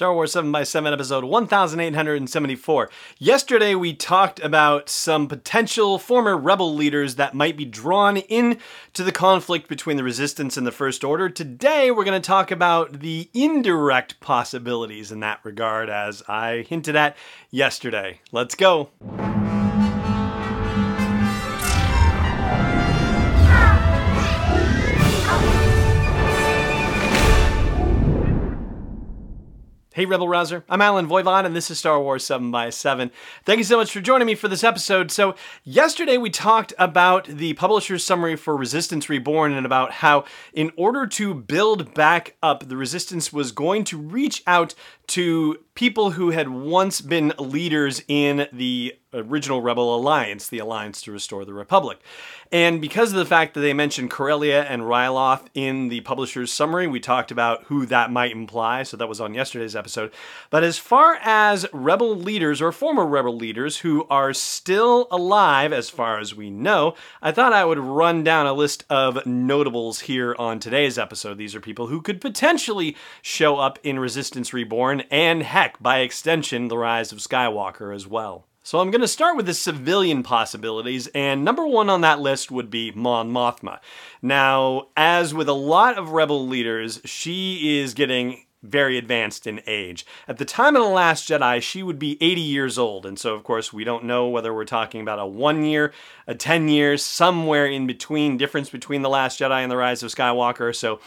Star Wars 7 by 7 episode 1874. Yesterday we talked about some potential former rebel leaders that might be drawn in to the conflict between the Resistance and the First Order. Today we're going to talk about the indirect possibilities in that regard, as I hinted at yesterday. Let's go. Hey, Rebel Rouser. I'm Allen Voivod, and this is Star Wars 7 by 7 Thank you so much for joining me for this episode. So, yesterday we talked about the publisher's summary for Resistance Reborn and about how, in order to build back up, the Resistance was going to reach out to people who had once been leaders in the original Rebel Alliance, the Alliance to Restore the Republic. And because of the fact that they mentioned Corellia and Ryloth in the publisher's summary, we talked about who that might imply, so that was on yesterday's episode. But as far as Rebel leaders or former Rebel leaders who are still alive, as far as we know, I thought I would run down a list of notables here on today's episode. These are people who could potentially show up in Resistance Reborn, and heck, by extension, The Rise of Skywalker as well. So I'm going to start with the civilian possibilities, and number one on that list would be Mon Mothma. Now, as with a lot of rebel leaders, she is getting very advanced in age. At the time of The Last Jedi, she would be 80 years old, and so of course we don't know whether we're talking about a one year, a 10 years, somewhere in between, difference between The Last Jedi and The Rise of Skywalker, so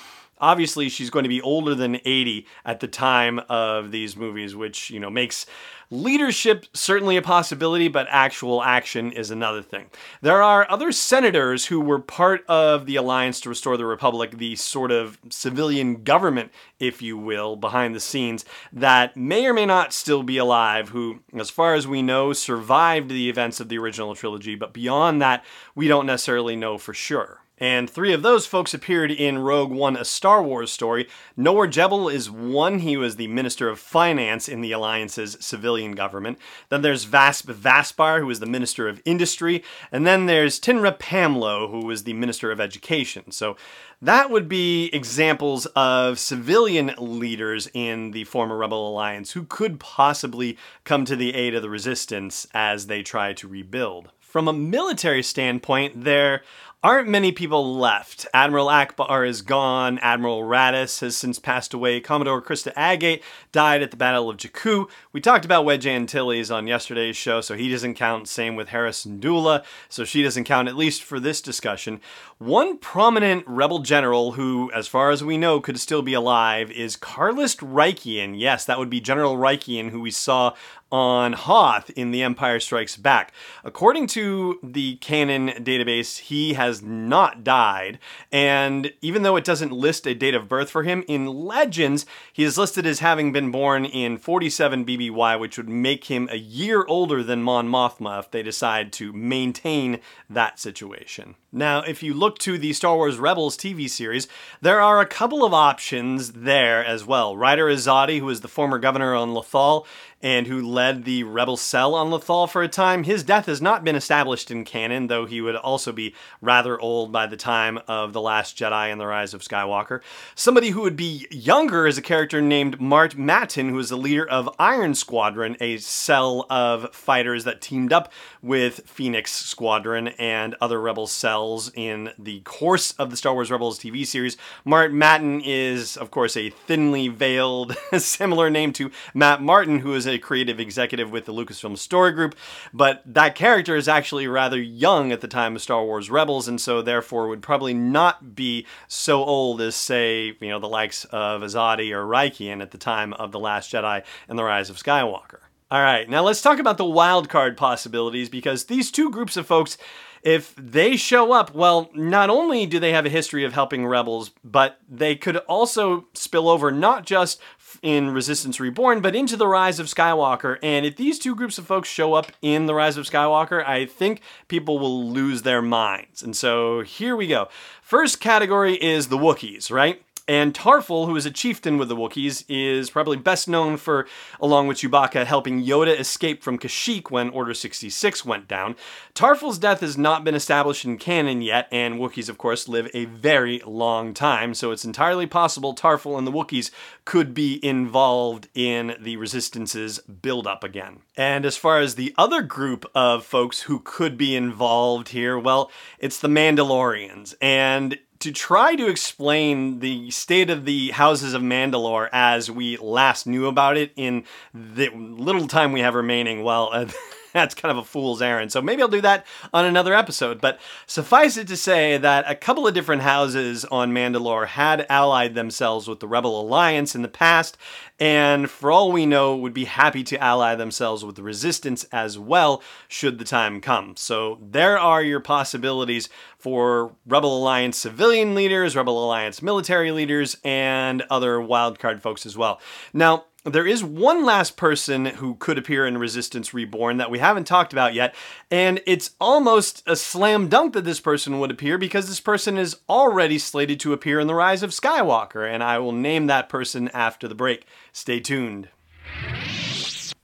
obviously she's going to be older than 80 at the time of these movies, which, you know, makes leadership certainly a possibility, but actual action is another thing. There are other senators who were part of the Alliance to Restore the Republic, the sort of civilian government, if you will, behind the scenes, that may or may not still be alive, who, as far as we know, survived the events of the original trilogy, but beyond that, we don't necessarily know for sure. And three of those folks appeared in Rogue One, a Star Wars story. Nower Jebel is one. He was the Minister of Finance in the Alliance's civilian government. Then there's Vasp Vaspar, who was the Minister of Industry. And then there's Tynnra Pamlo, who was the Minister of Education. So that would be examples of civilian leaders in the former Rebel Alliance who could possibly come to the aid of the Resistance as they try to rebuild. From a military standpoint, there aren't many people left. Admiral Ackbar is gone. Admiral Raddus has since passed away. Commodore Kyrsta Agate died at the Battle of Jakku. We talked about Wedge Antilles on yesterday's show, so he doesn't count. Same with Hera Syndulla, so she doesn't count, at least for this discussion. One prominent rebel general who, as far as we know, could still be alive is Carlist Rieekan. Yes, that would be General Rykian, who we saw on Hoth in The Empire Strikes Back. According to the canon database, he has not died, and even though it doesn't list a date of birth for him, in Legends, he is listed as having been born in 47 BBY, which would make him a year older than Mon Mothma if they decide to maintain that situation. Now, if you look to the Star Wars Rebels TV series, there are a couple of options there as well. Ryder Azadi, who is the former governor on Lothal, and who led the rebel cell on Lothal for a time. His death has not been established in canon, though he would also be rather old by the time of The Last Jedi and The Rise of Skywalker. Somebody who would be younger is a character named Mart Mattin, who is the leader of Iron Squadron, a cell of fighters that teamed up with Phoenix Squadron and other rebel cells in the course of the Star Wars Rebels TV series. Mart Mattin is, of course, a thinly veiled, similar name to Matt Martin, who is a creative executive with the Lucasfilm Story Group, but that character is actually rather young at the time of Star Wars Rebels, and so therefore would probably not be so old as, say, you know, the likes of Azadi or Rieekan at the time of The Last Jedi and The Rise of Skywalker. All right, now let's talk about the wildcard possibilities because these two groups of folks if they show up, well, not only do they have a history of helping rebels, but they could also spill over not just in Resistance Reborn, but into The Rise of Skywalker. And if these two groups of folks show up in The Rise of Skywalker, I think people will lose their minds. And so here we go. First category is the Wookiees, right? And Tarfful, who is a chieftain with the Wookiees, is probably best known for, along with Chewbacca, helping Yoda escape from Kashyyyk when Order 66 went down. Tarfful's death has not been established in canon yet, and Wookiees, of course, live a very long time, so it's entirely possible Tarfful and the Wookiees could be involved in the Resistance's build-up again. And as far as the other group of folks who could be involved here, well, it's the Mandalorians. And to try to explain the state of the houses of Mandalore as we last knew about it in the little time we have remaining, well, uh, that's kind of a fool's errand. So maybe I'll do that on another episode. But suffice it to say that a couple of different houses on Mandalore had allied themselves with the Rebel Alliance in the past, and for all we know, would be happy to ally themselves with the Resistance as well, should the time come. So there are your possibilities for Rebel Alliance civilian leaders, Rebel Alliance military leaders, and other wildcard folks as well. Now, there is one last person who could appear in Resistance Reborn that we haven't talked about yet, and it's almost a slam dunk that this person would appear because this person is already slated to appear in The Rise of Skywalker, and I will name that person after the break. Stay tuned.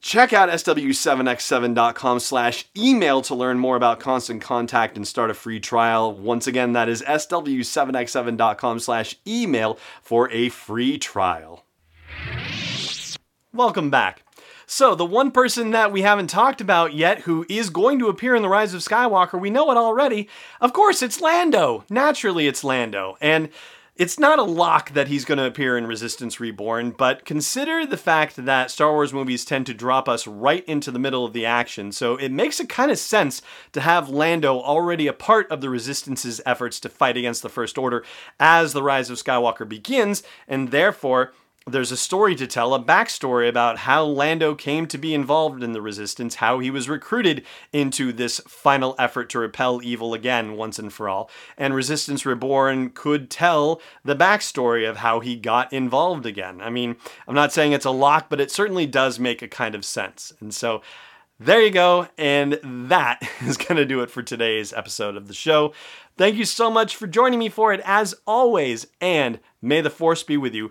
Check out sw7x7.com slash email to learn more about Constant Contact and start a free trial. Once again, that is sw7x7.com slash email for a free trial. Welcome back. So, the one person that we haven't talked about yet who is going to appear in The Rise of Skywalker, we know it already. Of course, it's Lando. Naturally, it's Lando. And it's not a lock that he's going to appear in Resistance Reborn, but consider the fact that Star Wars movies tend to drop us right into the middle of the action, so it makes a kind of sense to have Lando already a part of the Resistance's efforts to fight against the First Order as The Rise of Skywalker begins, and therefore there's a story to tell, a backstory about how Lando came to be involved in the Resistance, how he was recruited into this final effort to repel evil again once and for all. And Resistance Reborn could tell the backstory of how he got involved again. I mean, I'm not saying it's a lock, but it certainly does make a kind of sense. And so there you go. And that is going to do it for today's episode of the show. Thank you so much for joining me for it, as always. And may the force be with you